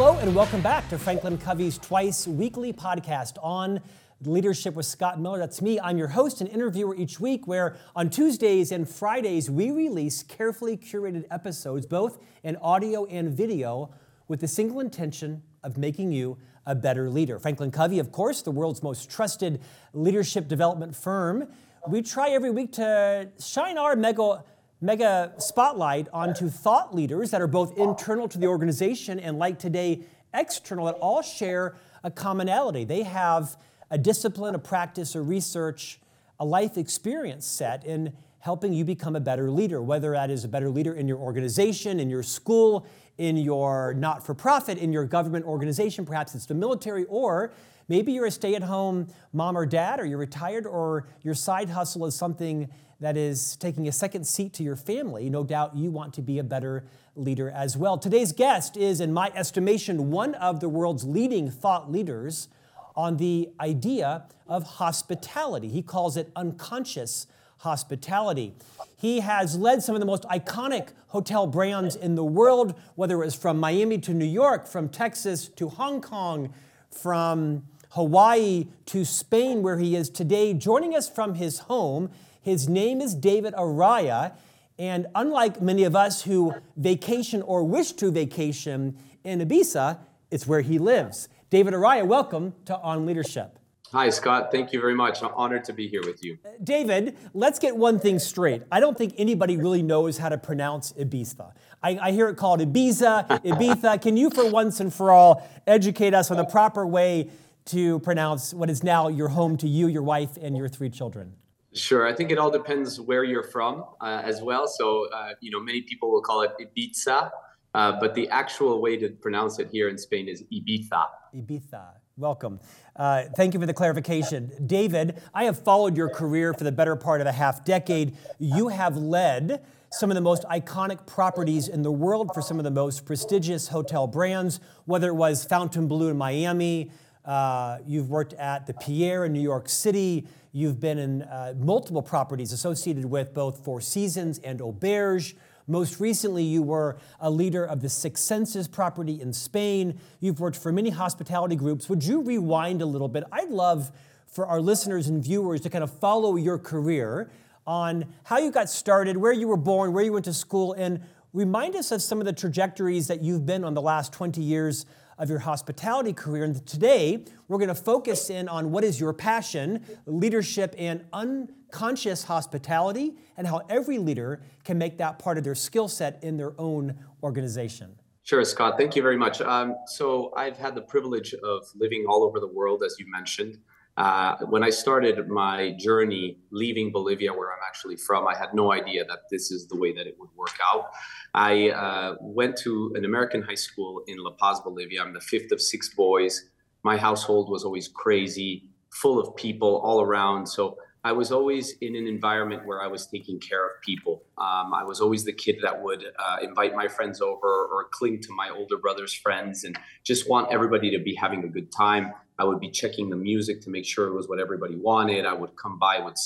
Hello and welcome back to Franklin Covey's twice weekly podcast on leadership with Scott Miller. That's me. I'm your host and interviewer each week, where on Tuesdays and Fridays we release carefully curated episodes, both in audio and video, with the single intention of making you a better leader. Franklin Covey, of course, the world's most trusted leadership development firm. We try every week to shine our mega mega spotlight onto thought leaders that are both internal to the organization and, like today, external, that all share a commonality. They have a discipline, a practice, a research, a life experience set in helping you become a better leader, whether that is a better leader in your organization, in your school, in your not for profit, in your government organization, perhaps it's the military, or maybe you're a stay at home mom or dad, or you're retired, or your side hustle is something that is taking a second seat to your family, no doubt you want to be a better leader as well. Today's guest is, in my estimation, one of the world's leading thought leaders on the idea of hospitality. He calls it unconscious hospitality. He has led some of the most iconic hotel brands in the world, whether it was from Miami to New York, from Texas to Hong Kong, from Hawaii to Spain, where he is today, joining us from his home his name is David Arraya. And unlike many of us who vacation or wish to vacation in Ibiza, it's where he lives. David Arraya, welcome to On Leadership. Hi, Scott. Thank you very much. I'm honored to be here with you. Uh, David, let's get one thing straight. I don't think anybody really knows how to pronounce Ibiza. I, I hear it called Ibiza, Ibiza. Can you, for once and for all, educate us on the proper way to pronounce what is now your home to you, your wife, and your three children? Sure. I think it all depends where you're from uh, as well. So, uh, you know, many people will call it Ibiza, uh, but the actual way to pronounce it here in Spain is Ibiza. Ibiza. Welcome. Uh, thank you for the clarification. David, I have followed your career for the better part of a half decade. You have led some of the most iconic properties in the world for some of the most prestigious hotel brands, whether it was Fontainebleau in Miami, uh, you've worked at the Pierre in New York City. You've been in uh, multiple properties associated with both Four Seasons and Auberge. Most recently, you were a leader of the Six Senses property in Spain. You've worked for many hospitality groups. Would you rewind a little bit? I'd love for our listeners and viewers to kind of follow your career on how you got started, where you were born, where you went to school, and remind us of some of the trajectories that you've been on the last 20 years of your hospitality career. And today, we're going to focus in on what is your passion, leadership, and unconscious hospitality, and how every leader can make that part of their skill set in their own organization. Sure, Scott. Thank you very much. Um, so, I've had the privilege of living all over the world, as you mentioned. Uh, when I started my journey leaving Bolivia, where I'm actually from, I had no idea that this is the way that it would work out. I uh, went to an American high school in La Paz, Bolivia. I'm the fifth of six boys. My household was always crazy, full of people all around. So I was always in an environment where I was taking care of people. Um, I was always the kid that would uh, invite my friends over or cling to my older brother's friends and just want everybody to be having a good time. I would be checking the music to make sure it was what everybody wanted. I would come by with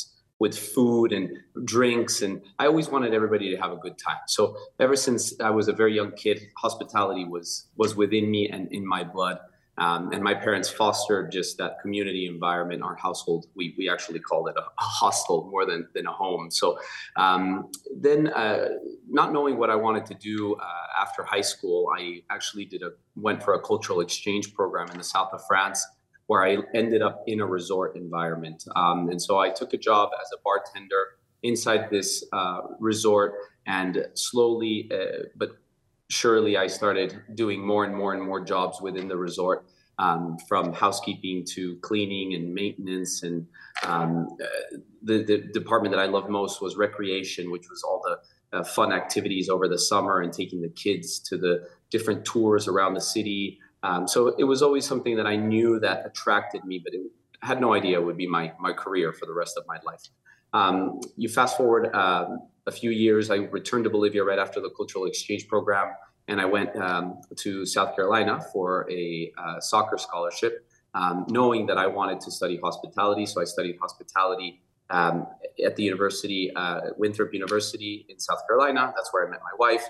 with food and drinks and I always wanted everybody to have a good time. So ever since I was a very young kid, hospitality was was within me and in my blood. Um, and my parents fostered just that community environment. Our household, we, we actually called it a, hostel more than, than a home. So um, then, uh, not knowing what I wanted to do uh, after high school, I actually did a went for a cultural exchange program in the south of France where I ended up in a resort environment. Um, and so I took a job as a bartender inside this uh, resort, and slowly uh, but surely I started doing more and more and more jobs within the resort. Um, from housekeeping to cleaning and maintenance, and um, uh, the, the department that I loved most was recreation, which was all the uh, fun activities over the summer and taking the kids to the different tours around the city, um, so it was always something that I knew that attracted me, but it, had no idea it would be my my career for the rest of my life. Um, you fast forward um, a few years, I returned to Bolivia right after the cultural exchange program, and I went um, to South Carolina for a uh, soccer scholarship, um, knowing that I wanted to study hospitality. So I studied hospitality um, at the university, uh, Winthrop University in South Carolina. That's where I met my wife.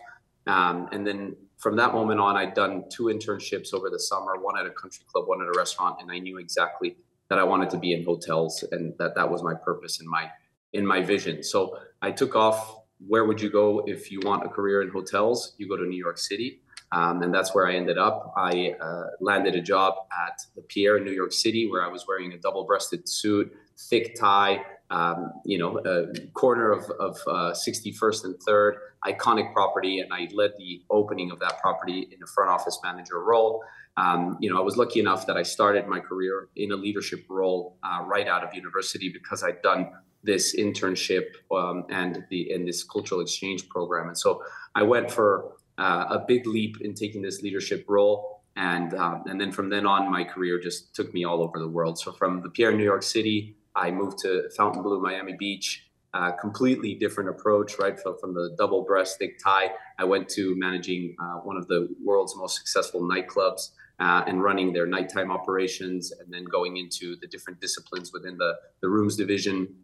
Um, and then from that moment on, I'd done two internships over the summer, one at a country club, one at a restaurant, and I knew exactly that I wanted to be in hotels and that that was my purpose in my in my vision. So I took off. Where would you go if you want a career in hotels? You go to New York City. Um, and that's where I ended up. I uh, landed a job at the Pierre in New York City, where I was wearing a double-breasted suit, thick tie, um, you know, a corner of, of uh, 61st and 3rd, iconic property, and I led the opening of that property in a front office manager role. Um, you know, I was lucky enough that I started my career in a leadership role uh, right out of university because I'd done this internship um, and the and this cultural exchange program, and so I went for uh, a big leap in taking this leadership role. And, um, and then from then on, my career just took me all over the world. So from the Pierre, New York City, I moved to Fontainebleau, Miami Beach, uh, completely different approach, right? From, from the double breast thick tie, I went to managing uh, one of the world's most successful nightclubs uh, and running their nighttime operations, and then going into the different disciplines within the, the rooms division,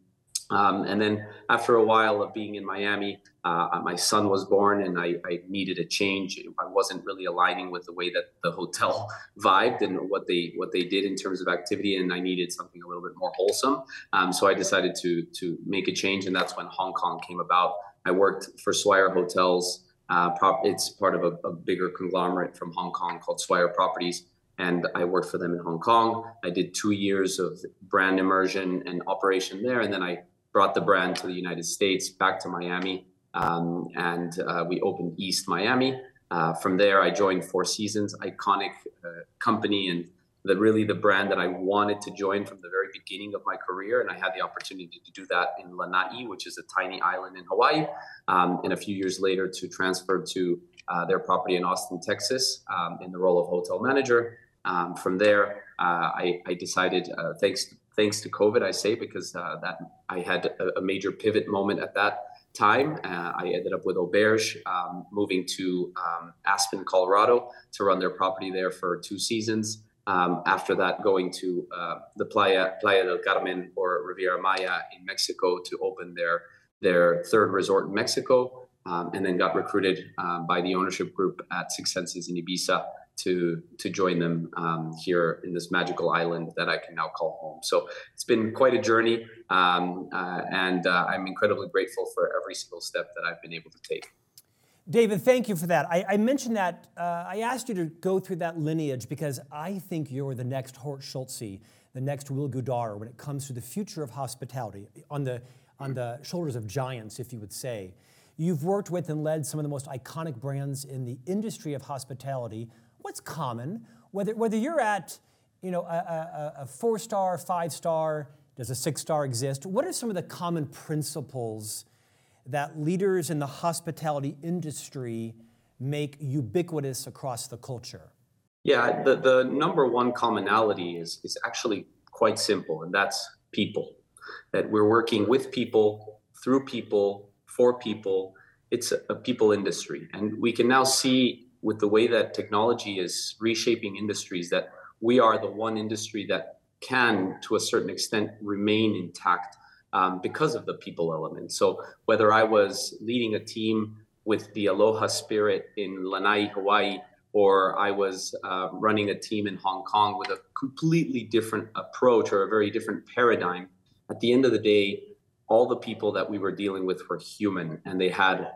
um, and then after a while of being in Miami, uh, my son was born and I, I, needed a change. I wasn't really aligning with the way that the hotel vibed and what they what they did in terms of activity, and I needed something a little bit more wholesome. Um, so I decided to to make a change, and that's when Hong Kong came about. I worked for Swire Hotels. Uh, prop, it's part of a, a bigger conglomerate from Hong Kong called Swire Properties and I worked for them in Hong Kong. I did two years of brand immersion and operation there, and then I brought the brand to the United States, back to Miami, um, and uh, we opened East Miami. Uh, from there, I joined Four Seasons, iconic uh, company, and the really the brand that I wanted to join from the very beginning of my career. And I had the opportunity to do that in Lanai, which is a tiny island in Hawaii, um, and a few years later to transfer to uh, their property in Austin, Texas, um, in the role of hotel manager. Um, from there, uh, I, I, decided, uh, thanks thanks to COVID, I say, because uh, that I had a, a, major pivot moment at that time. Uh, I ended up with Auberge, um, moving to um, Aspen, Colorado, to run their property there for two seasons. Um, after that, going to uh, the Playa Playa del Carmen or Riviera Maya in Mexico to open their their third resort in Mexico, um, and then got recruited uh, by the ownership group at Six Senses in Ibiza to to join them um, here in this magical island that I can now call home. So it's been quite a journey, um, uh, and uh, I'm incredibly grateful for every single step that I've been able to take. David, thank you for that. I, I mentioned that uh, I asked you to go through that lineage because I think you're the next Horst Schulze, the next Will Guidara when it comes to the future of hospitality on the on the shoulders of giants, if you would say. You've worked with and led some of the most iconic brands in the industry of hospitality, what's common, whether, whether you're at you know, a, a, a four star, five star, does a six star exist? What are some of the common principles that leaders in the hospitality industry make ubiquitous across the culture? Yeah, the, the number one commonality is, is actually quite simple, and that's people. That we're working with people, through people, for people. It's a, a people industry. And we can now see with the way that technology is reshaping industries that we are the one industry that can to a certain extent remain intact um, because of the people element. So whether i was leading a team with the aloha spirit in lanai hawaii or i was uh, running a team in hong kong with a completely different approach or a very different paradigm at the end of the day all the people that we were dealing with were human and they had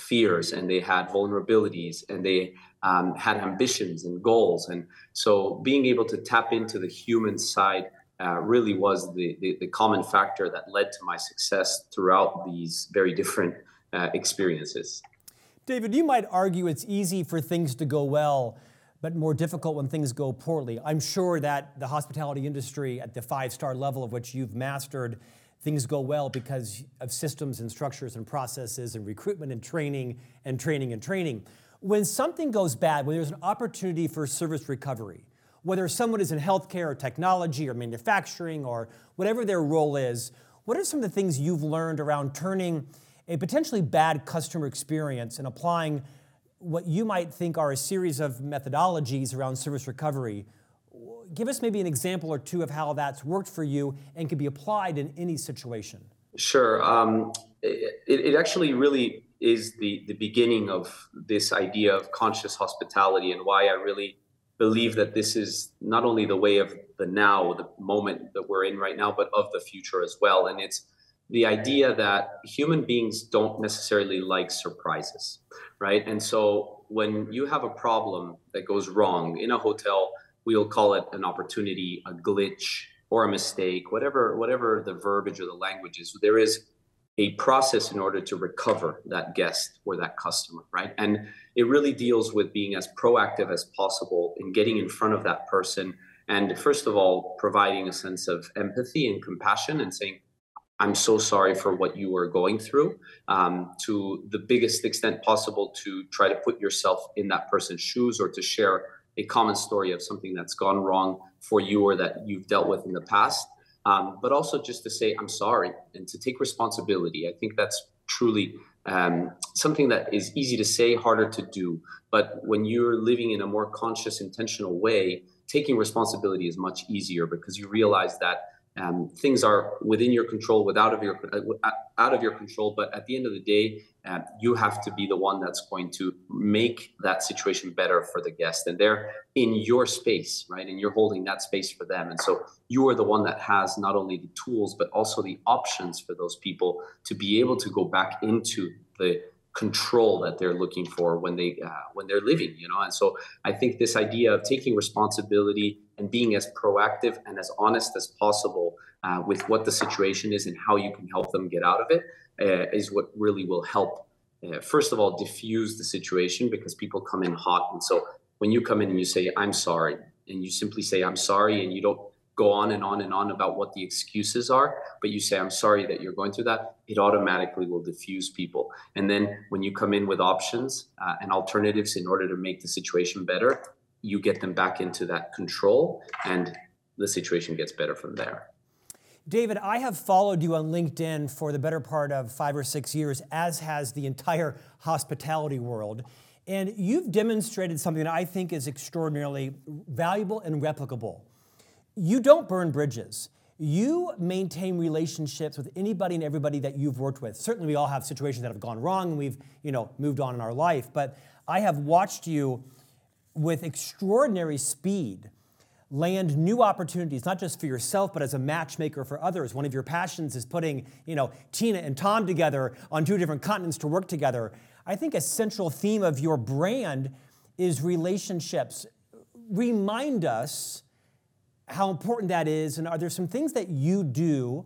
fears and they had vulnerabilities and they um, had ambitions and goals. And so being able to tap into the human side uh, really was the, the, the, common factor that led to my success throughout these very different uh, experiences. David, you might argue it's easy for things to go well, but more difficult when things go poorly. I'm sure that the hospitality industry at the five star level of which you've mastered things go well because of systems and structures and processes and recruitment and training and training and training. When something goes bad, when there's an opportunity for service recovery, whether someone is in healthcare or technology or manufacturing or whatever their role is, what are some of the things you've learned around turning a potentially bad customer experience and applying what you might think are a series of methodologies around service recovery give us maybe an example or two of how that's worked for you and can be applied in any situation. Sure. Um, it, it, actually really is the the beginning of this idea of conscious hospitality and why I really believe that this is not only the way of the now, the moment that we're in right now, but of the future as well. And it's the idea that human beings don't necessarily like surprises, right? And so when you have a problem that goes wrong in a hotel, we'll call it an opportunity, a glitch, or a mistake, whatever whatever the verbiage or the language is. There is a process in order to recover that guest or that customer, right? And it really deals with being as proactive as possible in getting in front of that person and first of all providing a sense of empathy and compassion and saying i'm so sorry for what you are going through um, to the biggest extent possible to try to put yourself in that person's shoes or to share a common story of something that's gone wrong for you or that you've dealt with in the past. Um, but also just to say i'm sorry and to take responsibility. I think that's truly um, something that is easy to say harder to do. But when you're living in a more conscious intentional way taking responsibility is much easier because you realize that um, things are within your control, without of your uh, out of your control. But at the end of the day, uh, you have to be the one that's going to make that situation better for the guest, and they're in your space, right? And you're holding that space for them, and so you are the one that has not only the tools but also the options for those people to be able to go back into the control that they're looking for when they uh, when they're living you know? And so i think this idea of taking responsibility and being as proactive and as honest as possible uh, with what the situation is and how you can help them get out of it uh, is what really will help uh, first of all diffuse the situation because people come in hot. And so when you come in and you say i'm sorry and you simply say i'm sorry and you don't go on and on and on about what the excuses are, but you say, I'm sorry that you're going through that, it automatically will diffuse people. And then when you come in with options uh, and alternatives in order to make the situation better, you get them back into that control and the situation gets better from there. David, I have followed you on LinkedIn for the better part of five or six years, as has the entire hospitality world. And you've demonstrated something that I think is extraordinarily valuable and replicable you don't burn bridges. You maintain relationships with anybody and everybody that you've worked with. Certainly, we all have situations that have gone wrong and we've you know, moved on in our life, but I have watched you with extraordinary speed land new opportunities, not just for yourself, but as a matchmaker for others. One of your passions is putting, you know, Tina and Tom together on two different continents to work together. I think a central theme of your brand is relationships. Remind us how important that is, and are there some things that you do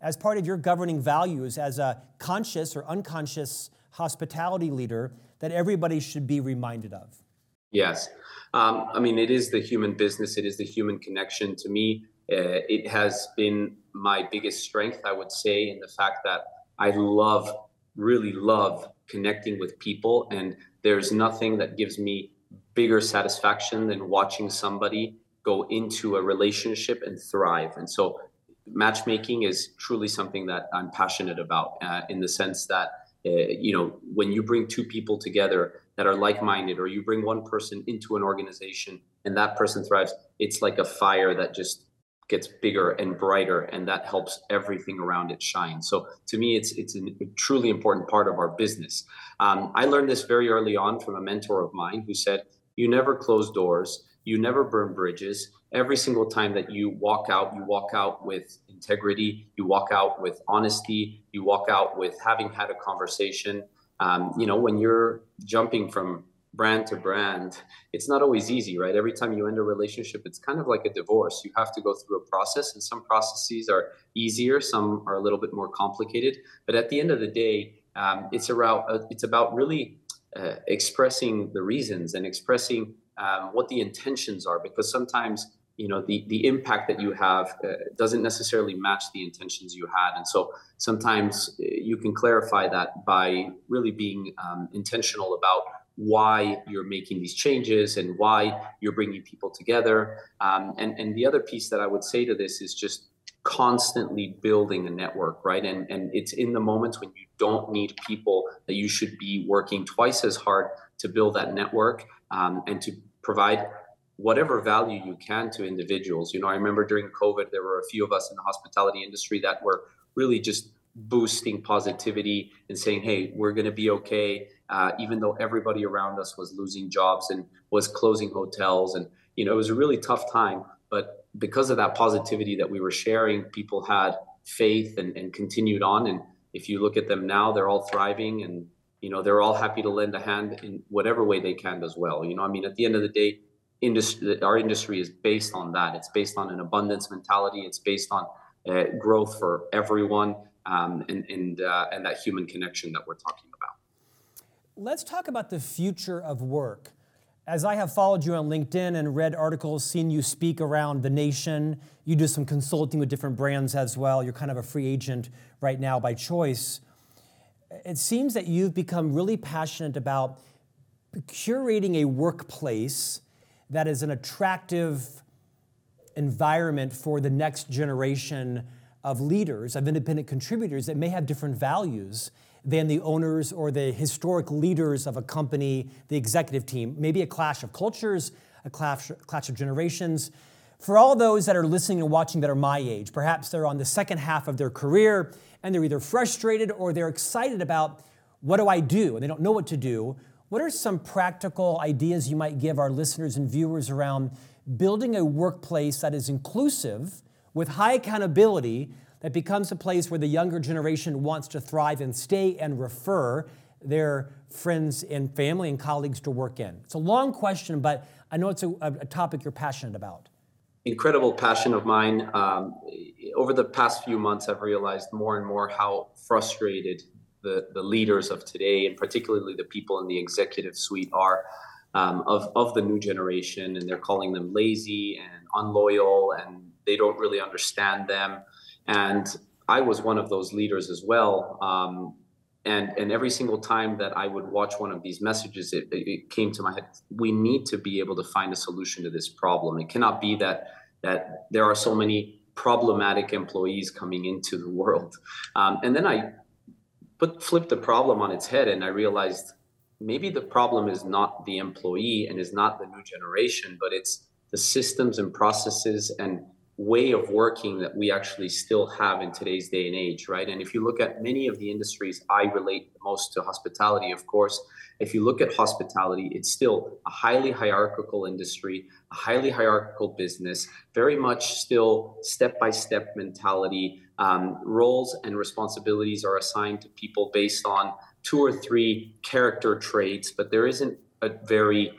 as part of your governing values as a conscious or unconscious hospitality leader that everybody should be reminded of? Yes. Um, I mean, it is the human business, it is the human connection. To me, uh, it has been my biggest strength, I would say, in the fact that I love, really love connecting with people. And there's nothing that gives me bigger satisfaction than watching somebody go into a relationship and thrive. And so matchmaking is truly something that I'm passionate about uh, in the sense that, uh, you know, when you bring two people together that are like minded, or you bring one person into an organization and that person thrives, it's like a fire that just gets bigger and brighter and that helps everything around it shine so to me it's it's a truly important part of our business um, i learned this very early on from a mentor of mine who said you never close doors you never burn bridges. Every single time that you walk out, you walk out with integrity, you walk out with honesty, you walk out with having had a conversation. Um, you know, when you're jumping from brand to brand, it's not always easy, right? Every time you end a relationship, it's kind of like a divorce. You have to go through a process, and some processes are easier, some are a little bit more complicated. But at the end of the day, um, it's about uh, it's about really uh, expressing the reasons and expressing um, what the intentions are, because sometimes you know the the impact that you have uh, doesn't necessarily match the intentions you had, and so sometimes uh, you can clarify that by really being um, intentional about why you're making these changes and why you're bringing people together. Um, and and the other piece that I would say to this is just constantly building a network, right? And and it's in the moments when you don't need people that you should be working twice as hard to build that network um, and to provide whatever value you can to individuals. You know, I remember during COVID, there were a few of us in the hospitality industry that were really just boosting positivity and saying, "Hey, we're going to be okay," uh, even though everybody around us was losing jobs and was closing hotels, and you know it was a really tough time. But because of that positivity that we were sharing, people had faith and, and continued on. And if you look at them now, they're all thriving and you know they're all happy to lend a hand in whatever way they can as well. You know, I mean, at the end of the day, industry our industry is based on that. It's based on an abundance mentality. It's based on uh, growth for everyone um, and and uh, and that human connection that we're talking about. Let's talk about the future of work. As I have followed you on LinkedIn and read articles, seen you speak around the nation, you do some consulting with different brands as well. You're kind of a free agent right now by choice. It seems that you've become really passionate about curating a workplace that is an attractive environment for the next generation of leaders, of independent contributors that may have different values than the owners or the historic leaders of a company, the executive team. Maybe a clash of cultures, a clash, clash of generations. For all those that are listening and watching that are my age, perhaps they're on the second half of their career and they're either frustrated or they're excited about what do I do? And they don't know what to do. What are some practical ideas you might give our listeners and viewers around building a workplace that is inclusive with high accountability that becomes a place where the younger generation wants to thrive and stay and refer their friends and family and colleagues to work in? It's a long question, but I know it's a, a topic you're passionate about. Incredible passion of mine. Um, over the past few months, I've realized more and more how frustrated the, the leaders of today, and particularly the people in the executive suite, are um, of, of the new generation. And they're calling them lazy and unloyal, and they don't really understand them. And I was one of those leaders as well. Um, and, and every single time that I would watch one of these messages, it, it came to my head. We need to be able to find a solution to this problem. It cannot be that that there are so many problematic employees coming into the world. Um, and then I put flipped the problem on its head, and I realized maybe the problem is not the employee and is not the new generation, but it's the systems and processes and way of working that we actually still have in today's day and age, right? And if you look at many of the industries, I relate most to hospitality, of course. If you look at hospitality, it's still a highly hierarchical industry, a highly hierarchical business, very much still step by step mentality. Um, roles and responsibilities are assigned to people based on two or three character traits, but there isn't a very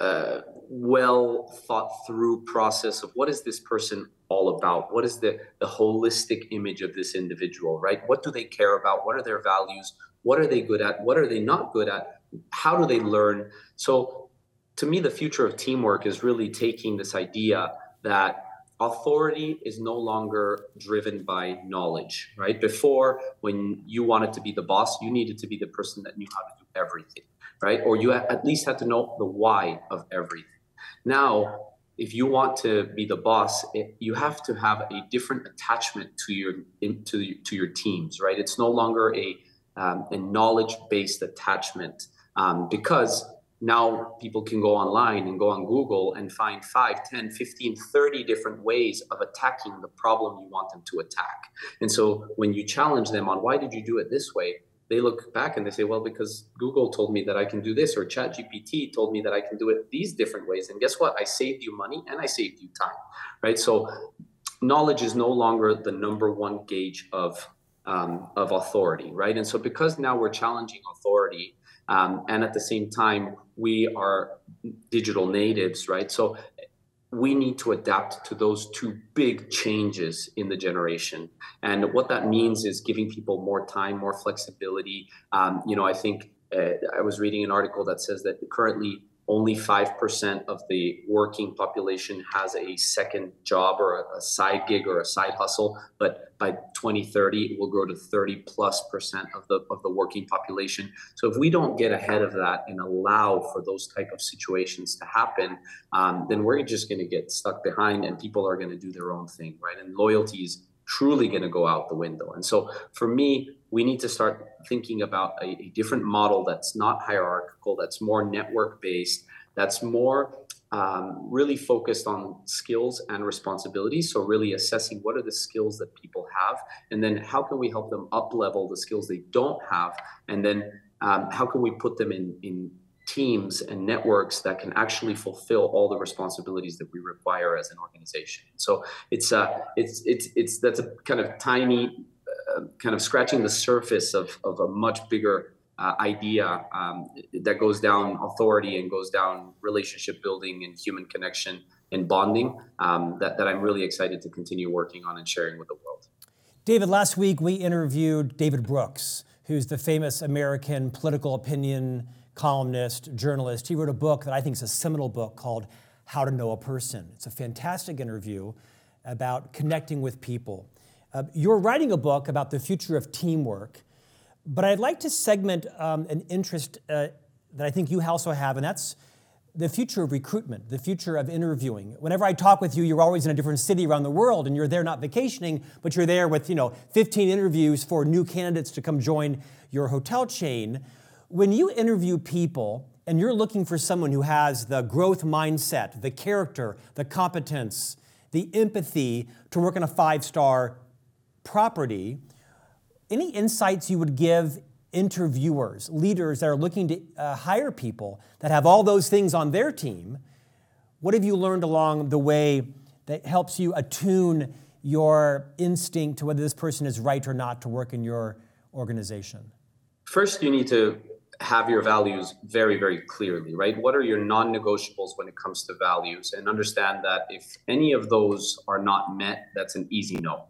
uh, well thought through process of what is this person all about? What is the the holistic image of this individual right? What do they care about? What are their values? What are they good at? What are they not good at? How do they learn? So to me the future of teamwork is really taking this idea that authority is no longer driven by knowledge right? Before when you wanted to be the boss you needed to be the person that knew how to do everything right? Or you at least had to know the why of everything now, if you want to be the boss, it, you have to have a different attachment to your in, to to your teams, right? It's no longer a um, a knowledge based attachment um, because now people can go online and go on Google and find 5, 10, 15, 30 different ways of attacking the problem you want them to attack. And so when you challenge them on why did you do it this way, they look back and they say, well, because Google told me that I can do this, or ChatGPT told me that I can do it these different ways. And guess what? I saved you money and I saved you time, right? So knowledge is no longer the number one gauge of um, of authority, right? And so because now we're challenging authority, um, and at the same time we are digital natives, right? So we need to adapt to those two big changes in the generation. And what that means is giving people more time, more flexibility. Um, you know, I think uh, I was reading an article that says that currently only 5% of the working population has a second job or a, a, side gig or a side hustle but by 2030 it will grow to 30 plus percent of the of the working population. So if we don't get ahead of that and allow for those type of situations to happen um, then we're just going to get stuck behind and people are going to do their own thing right? And loyalty is truly going to go out the window. And so for me, we need to start thinking about a, a different model that's not hierarchical, that's more network based, that's more um, really focused on skills and responsibilities. So really assessing what are the skills that people have, and then how can we help them up level the skills they don't have, and then um, how can we put them in in teams and networks that can actually fulfill all the responsibilities that we require as an organization. So it's uh, it's it's it's that's a kind of tiny, uh, kind of scratching the surface of of a much bigger uh, idea um, that goes down authority and goes down relationship building and human connection and bonding um, that, that I'm really excited to continue working on and sharing with the world. David, last week we interviewed David Brooks, who's the famous American political opinion columnist, journalist. He wrote a book that I think is a seminal book called How to Know a Person. It's a fantastic interview about connecting with people. Uh, you're writing a book about the future of teamwork. But I'd like to segment um, an interest uh, that I think you also have, and that's the future of recruitment, the future of interviewing. Whenever I talk with you, you're always in a different city around the world, and you're there not vacationing, but you're there with you know 15 interviews for new candidates to come join your hotel chain. When you interview people and you're looking for someone who has the growth mindset, the character, the competence, the empathy to work in a five-star property, any insights you would give interviewers, leaders that are looking to uh, hire people that have all those things on their team? What have you learned along the way that helps you attune your instinct to whether this person is right or not to work in your organization? First, you need to have your values very, very clearly, right? What are your non negotiables when it comes to values? And understand that if any of those are not met, that's an easy no.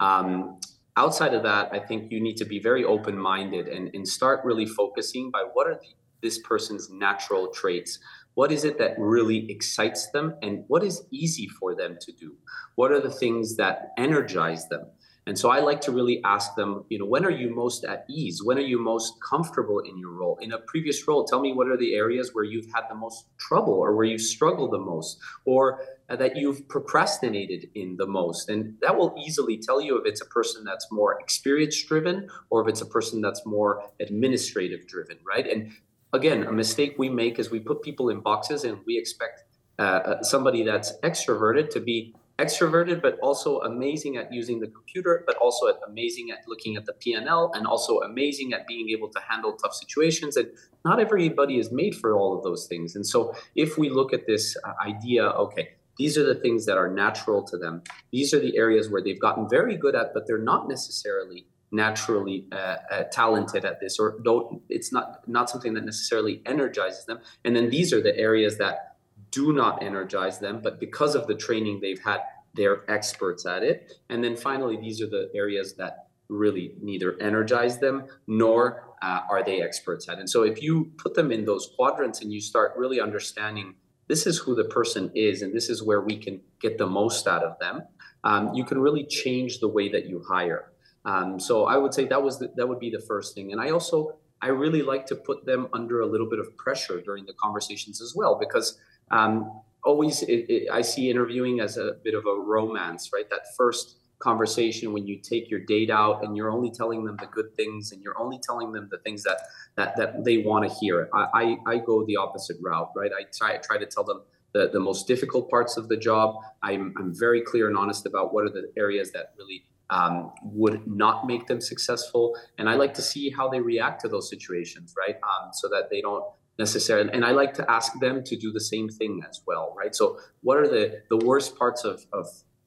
Um, outside of that, I think you need to be very open minded and, and start really focusing by what are the, this person's natural traits. What is it that really excites them and what is easy for them to do? What are the things that energize them? And so I like to really ask them, you know, when are you most at ease? When are you most comfortable in your role? In a previous role, tell me what are the areas where you've had the most trouble or where you've struggled the most or uh, that you've procrastinated in the most. And that will easily tell you if it's a person that's more experience driven or if it's a person that's more administrative driven, right? And again, a mistake we make is we put people in boxes and we expect uh, uh somebody that's extroverted to be extroverted, but also amazing at using the computer, but also at amazing at looking at the PNL, and also amazing at being able to handle tough situations. And not everybody is made for all of those things. And so, if we look at this uh, idea, okay, these are the things that are natural to them. These are the areas where they've gotten very good at, but they're not necessarily naturally uh, uh, talented at this, or don't. It's not not something that necessarily energizes them. And then these are the areas that do not energize them, but because of the training they've had, they're experts at it. And then finally, these are the areas that really neither energize them nor uh, are they experts at. And so if you put them in those quadrants and you start really understanding this is who the person is and this is where we can get the most out of them, um, you can really change the way that you hire. Um, so I would say that was the, that would be the first thing. And I also I really like to put them under a little bit of pressure during the conversations as well because um, always, it, it, I see interviewing as a bit of a romance, right? That first conversation when you take your date out and you're only telling them the good things and you're only telling them the things that that, that they want to hear. I, I, I go the opposite route, right? I try, I try to tell them the, the most difficult parts of the job. I'm, I'm very clear and honest about what are the areas that really um, would not make them successful. And I like to see how they react to those situations, right? Um, so that they don't necessarily and i like to ask them to do the same thing as well right? So what are the the worst parts of of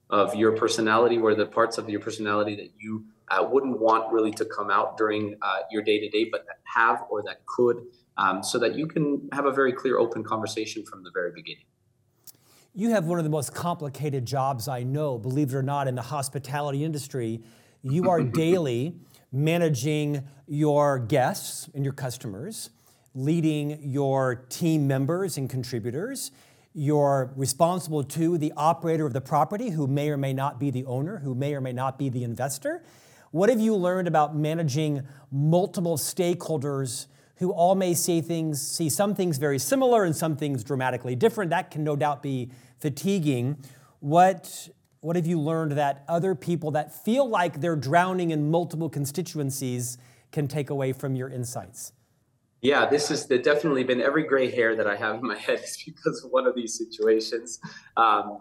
of your personality what are the parts of your personality that you uh, wouldn't want really to come out during uh, your day to day but that have or that could um, so that you can have a very clear open conversation from the very beginning? You have one of the most complicated jobs i know believe it or not in the hospitality industry. You are daily managing your guests and your customers leading your team members and contributors. You're responsible to the operator of the property, who may or may not be the owner, who may or may not be the investor. What have you learned about managing multiple stakeholders who all may see things, see some things very similar and some things dramatically different? That can no doubt be fatiguing. What, what have you learned that other people that feel like they're drowning in multiple constituencies can take away from your insights? Yeah, this has definitely been every gray hair that I have in my head is because of one of these situations. Um,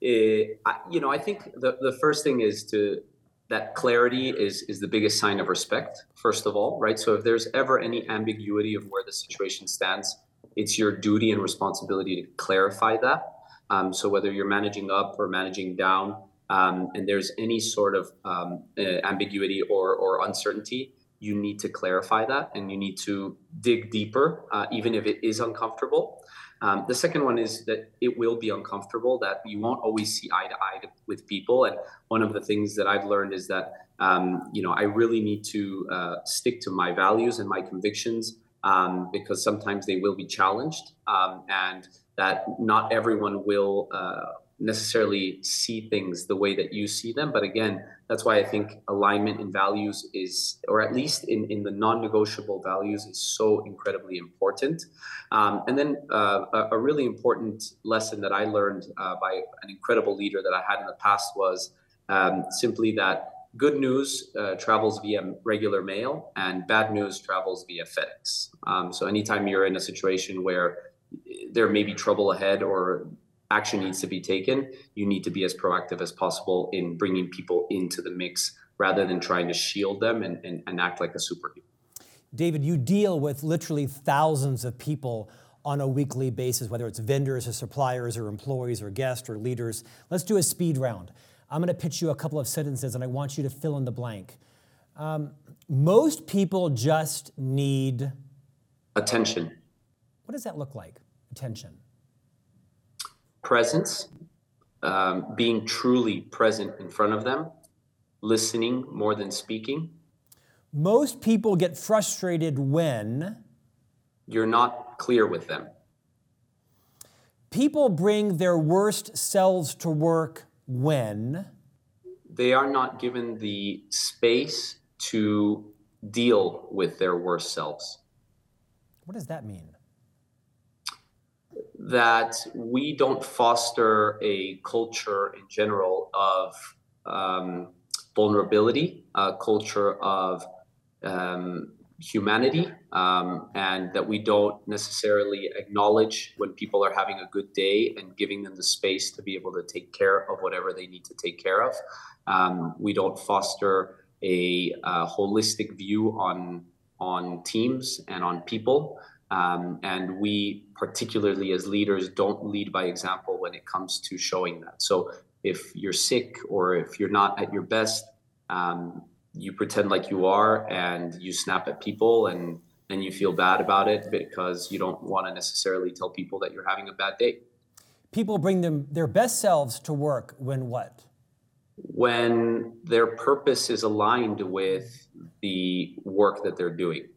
it, I, you know, I think the, the first thing is to that clarity is is the biggest sign of respect. First of all, right? So if there's ever any ambiguity of where the situation stands, it's your duty and responsibility to clarify that. Um, so whether you're managing up or managing down, um, and there's any sort of um, uh, ambiguity or, or uncertainty, you need to clarify that and you need to dig deeper, uh, even if it is uncomfortable. Um, the second one is that it will be uncomfortable, that you won't always see eye to eye with people. And one of the things that I've learned is that, um, you know, I really need to uh, stick to my values and my convictions um, because sometimes they will be challenged um, and that not everyone will uh, necessarily see things the way that you see them. But again, that's why I think alignment in values is, or at least in, in the non negotiable values, is so incredibly important. Um, and then uh, a, really important lesson that I learned uh, by an incredible leader that I had in the past was um, simply that good news uh, travels via regular mail and bad news travels via FedEx. Um, so anytime you're in a situation where there may be trouble ahead or action needs to be taken, you need to be as proactive as possible in bringing people into the mix rather than trying to shield them and, and, and act like a superhero. David, you deal with literally thousands of people on a weekly basis, whether it's vendors or suppliers or employees or guests or leaders. Let's do a speed round. I'm going to pitch you a couple of sentences and I want you to fill in the blank. Um, most people just need attention. What does that look like? Attention presence, um, being truly present in front of them, listening more than speaking. Most people get frustrated when you're not clear with them. People bring their worst selves to work when they are not given the space to deal with their worst selves. What does that mean? That we don't foster a culture in general of um, vulnerability, a culture of um, humanity, um, and that we don't necessarily acknowledge when people are having a good day and giving them the space to be able to take care of whatever they need to take care of. Um, we don't foster a, a holistic view on on teams and on people. Um, and we, particularly as leaders, don't lead by example when it comes to showing that. So if you're sick or if you're not at your best, um, you pretend like you are and you snap at people and and you feel bad about it because you don't want to necessarily tell people that you're having a bad day. People bring them their best selves to work when what? When their purpose is aligned with the work that they're doing.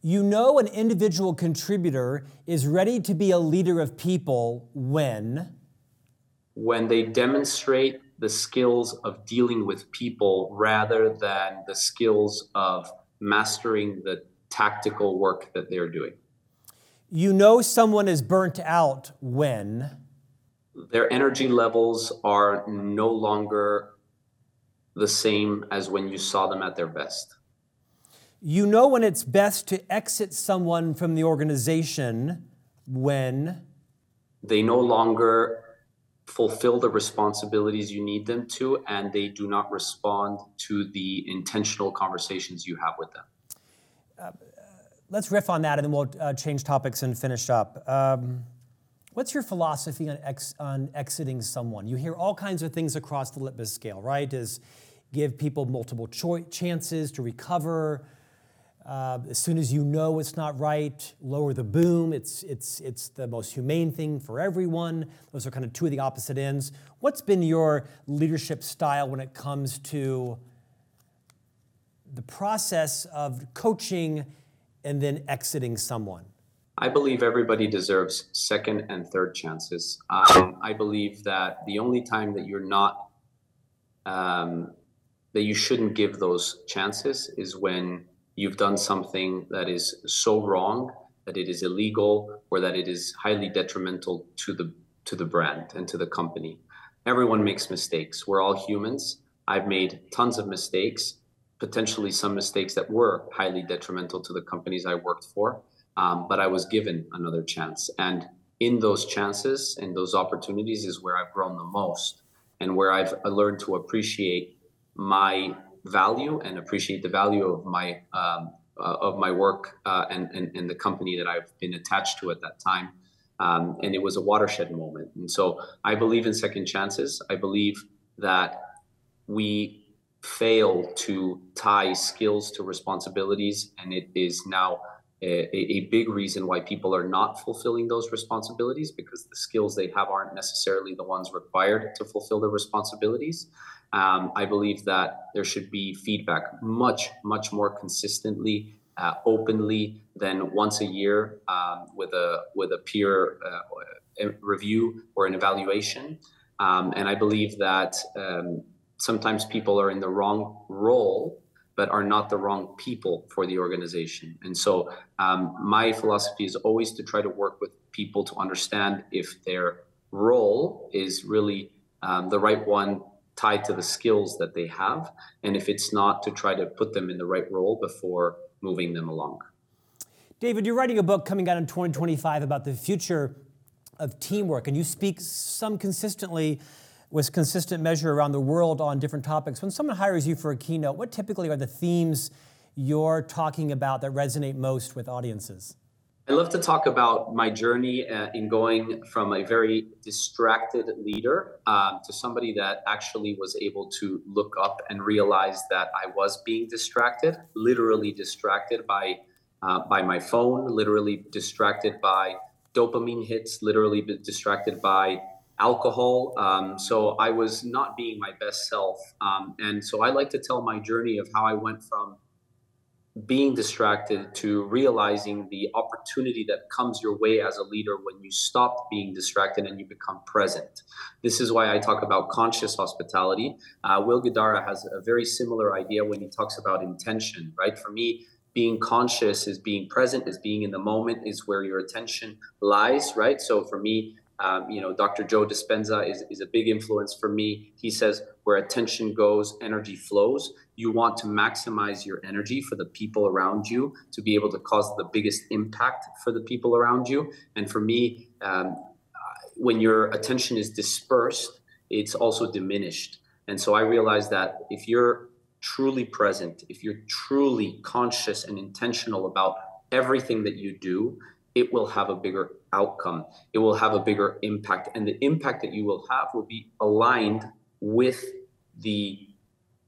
You know an individual contributor is ready to be a leader of people when? When they demonstrate the skills of dealing with people rather than the skills of mastering the tactical work that they're doing. You know someone is burnt out when? Their energy levels are no longer the same as when you saw them at their best. You know when it's best to exit someone from the organization when they no longer fulfill the responsibilities you need them to and they do not respond to the intentional conversations you have with them. Uh, let's riff on that and then we'll uh, change topics and finish up. Um, what's your philosophy on, ex- on exiting someone? You hear all kinds of things across the litmus scale, right? Is give people multiple cho- chances to recover uh, as soon as you know it's not right, lower the boom. It's, it's, it's the most humane thing for everyone. Those are kind of two of the opposite ends. What's been your leadership style when it comes to the process of coaching and then exiting someone? I believe everybody deserves second and third chances. Um, I believe that the only time that you're not, um, that you shouldn't give those chances is when you've done something that is so wrong that it is illegal or that it is highly detrimental to the to the brand and to the company. Everyone makes mistakes. We're all humans. I've made tons of mistakes, potentially some mistakes that were highly detrimental to the companies I worked for. Um, but I was given another chance. And in those chances and those opportunities is where I've grown the most and where I've learned to appreciate my value and appreciate the value of my um, uh, of my work uh, and, and, and the company that I've been attached to at that time. Um, and it was a watershed moment. And so I believe in second chances. I believe that we fail to tie skills to responsibilities, and it is now a, a, big reason why people are not fulfilling those responsibilities because the skills they have aren't necessarily the ones required to fulfill their responsibilities. Um, I believe that there should be feedback much, much more consistently, uh, openly than once a year um, with a with a peer uh, review or an evaluation. Um, and I believe that um, sometimes people are in the wrong role but are not the wrong people for the organization. And so um, my philosophy is always to try to work with people to understand if their role is really um, the right one tied to the skills that they have. And if it's not, to try to put them in the right role before moving them along. David, you're writing a book coming out in 2025 about the future of teamwork, and you speak some consistently with consistent measure around the world on different topics. When someone hires you for a keynote, what typically are the themes you're talking about that resonate most with audiences? I love to talk about my journey uh, in going from a very distracted leader um, to somebody that actually was able to look up and realize that I was being distracted, literally distracted by uh, by my phone, literally distracted by dopamine hits, literally distracted by alcohol. Um, so I was not being my best self. Um, and so I like to tell my journey of how I went from being distracted to realizing the opportunity that comes your way as a leader when you stop being distracted and you become present. This is why I talk about conscious hospitality. Uh, Will Guidara has a very similar idea when he talks about intention, right? For me, being conscious is being present, is being in the moment, is where your attention lies, right? So for me, um, you know, Dr. Joe Dispenza is, is a big influence for me. He says, where attention goes, energy flows. You want to maximize your energy for the people around you to be able to cause the biggest impact for the people around you. And for me, um, when your attention is dispersed, it's also diminished. And so I realized that if you're truly present, if you're truly conscious and intentional about everything that you do, it will have a bigger outcome. It will have a bigger impact. And the impact that you will have will be aligned with the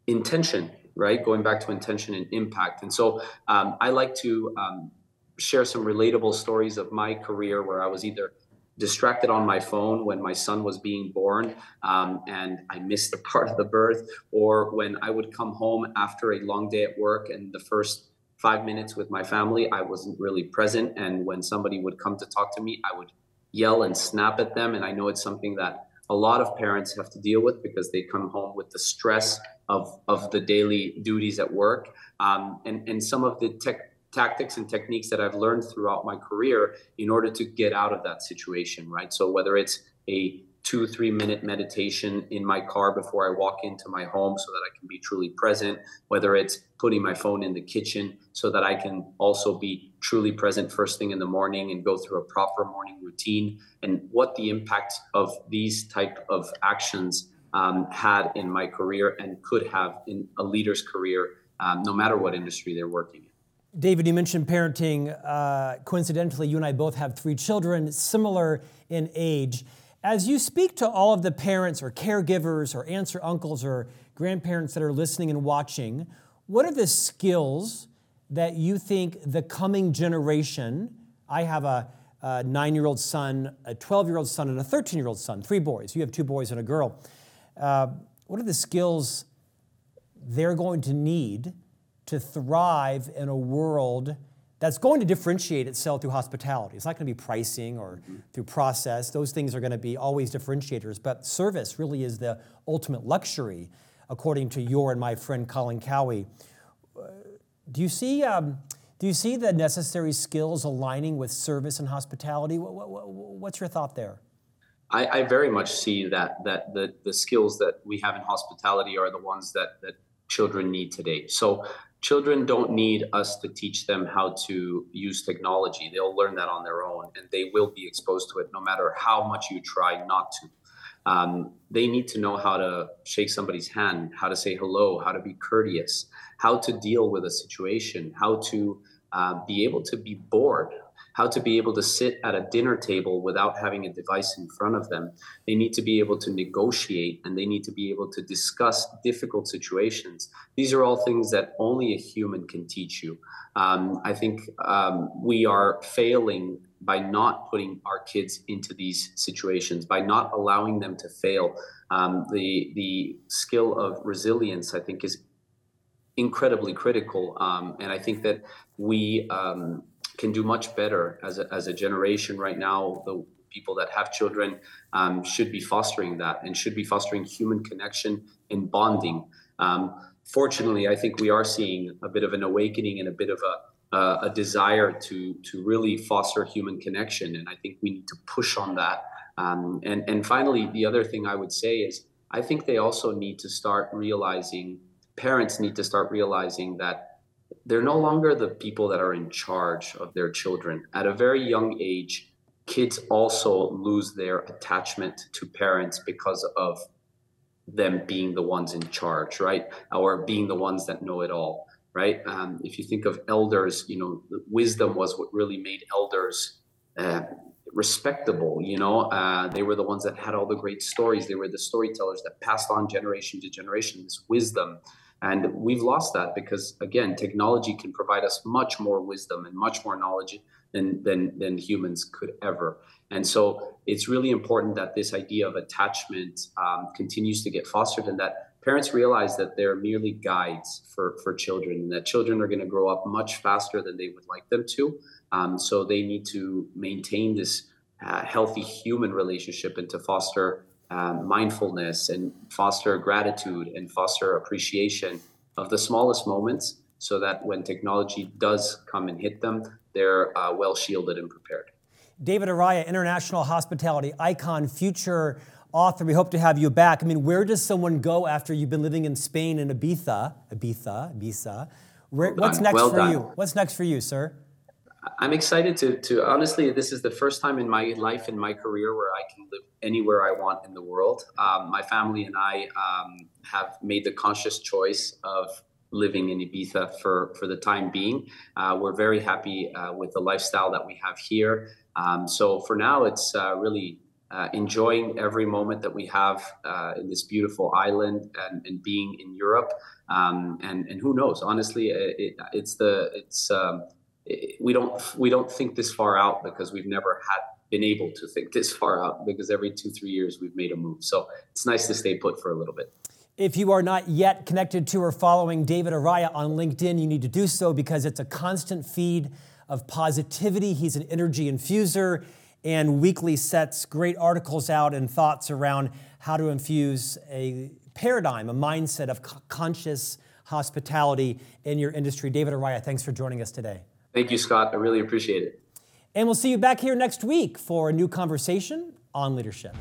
intention, right? Going back to intention and impact. And so um, I like to um, share some relatable stories of my career where I was either distracted on my phone when my son was being born um, and I missed a part of the birth, or when I would come home after a long day at work and the first five minutes with my family, I wasn't really present. And when somebody would come to talk to me, I would yell and snap at them. And I know it's something that a lot of parents have to deal with because they come home with the stress of, of the daily duties at work. Um, and, and some of the tech, tactics and techniques that I've learned throughout my career in order to get out of that situation, right? So whether it's a two, three minute meditation in my car before I walk into my home so that I can be truly present, whether it's putting my phone in the kitchen so that I can also be truly present first thing in the morning and go through a proper morning routine and what the impact of these type of actions um, had in my career and could have in a leader's career, um, no matter what industry they're working in. David, you mentioned parenting. Uh, coincidentally, you and I both have three children, similar in age. As you speak to all of the parents or caregivers or aunts or uncles or grandparents that are listening and watching, what are the skills that you think the coming generation, I have a, a nine year old son, a 12 year old son, and a 13 year old son, three boys. You have two boys and a girl. Uh, what are the skills they're going to need to thrive in a world that's going to differentiate itself through hospitality. It's not going to be pricing or mm-hmm. through process. Those things are going to be always differentiators, but service really is the ultimate luxury, according to your and my friend Colin Cowie. Do you see? Um, do you see the necessary skills aligning with service and hospitality? What's your thought there? I, I very much see that that the, the skills that we have in hospitality are the ones that that children need today. So children don't need us to teach them how to use technology. They'll learn that on their own and they will be exposed to it no matter how much you try not to. Um, they need to know how to shake somebody's hand, how to say hello, how to be courteous, how to deal with a situation, how to uh, be able to be bored, how to be able to sit at a dinner table without having a device in front of them. They need to be able to negotiate and they need to be able to discuss difficult situations. These are all things that only a human can teach you. Um, I think um, we are failing by not putting our kids into these situations, by not allowing them to fail. Um, the the skill of resilience, I think, is incredibly critical, um, and I think that we um, can do much better as a, as a generation right now. The people that have children um, should be fostering that and should be fostering human connection and bonding. Um, fortunately, I think we are seeing a bit of an awakening and a bit of a, uh, a desire to to really foster human connection, and I think we need to push on that. Um, and and finally, the other thing I would say is I think they also need to start realizing parents need to start realizing that they're no longer the people that are in charge of their children. At a very young age, kids also lose their attachment to parents because of them being the ones in charge, right? Or being the ones that know it all, right? Um, if you think of elders, you know, wisdom was what really made elders uh, respectable. You know, uh, they were the ones that had all the great stories. They were the storytellers that passed on generation to generation this wisdom. And we've lost that because, again, technology can provide us much more wisdom and much more knowledge than, than, than humans could ever. And so it's really important that this idea of attachment um, continues to get fostered and that parents realize that they're merely guides for, for children and that children are going to grow up much faster than they would like them to. Um, so they need to maintain this uh, healthy human relationship and to foster um, mindfulness and foster gratitude and foster appreciation of the smallest moments so that when technology does come and hit them, they're uh, well shielded and prepared. David Arraya, international hospitality icon, future author. We hope to have you back. I mean, where does someone go after you've been living in Spain in Ibiza? Ibiza, Ibiza. Where, well what's next well for done. you? What's next for you, sir? I'm excited to to honestly. This is the first time in my life in my career where I can live anywhere I want in the world. Um, my family and I um, have made the conscious choice of living in Ibiza for for the time being. Uh, we're very happy uh, with the lifestyle that we have here. Um, so for now, it's uh, really. Uh, enjoying every moment that we have uh, in this beautiful island and, and being in Europe, um, and and who knows? Honestly, it, it's the it's um, we don't we don't think this far out because we've never had been able to think this far out because every two three years we've made a move. So it's nice to stay put for a little bit. If you are not yet connected to or following david arraya on linkedin you need to do so because it's a constant feed of positivity. He's an energy infuser and weekly sets great articles out and thoughts around how to infuse a paradigm a mindset of conscious hospitality in your industry. David arraya thanks for joining us today Thank you, Scott. I really appreciate it. And we'll see you back here next week for a new conversation on leadership.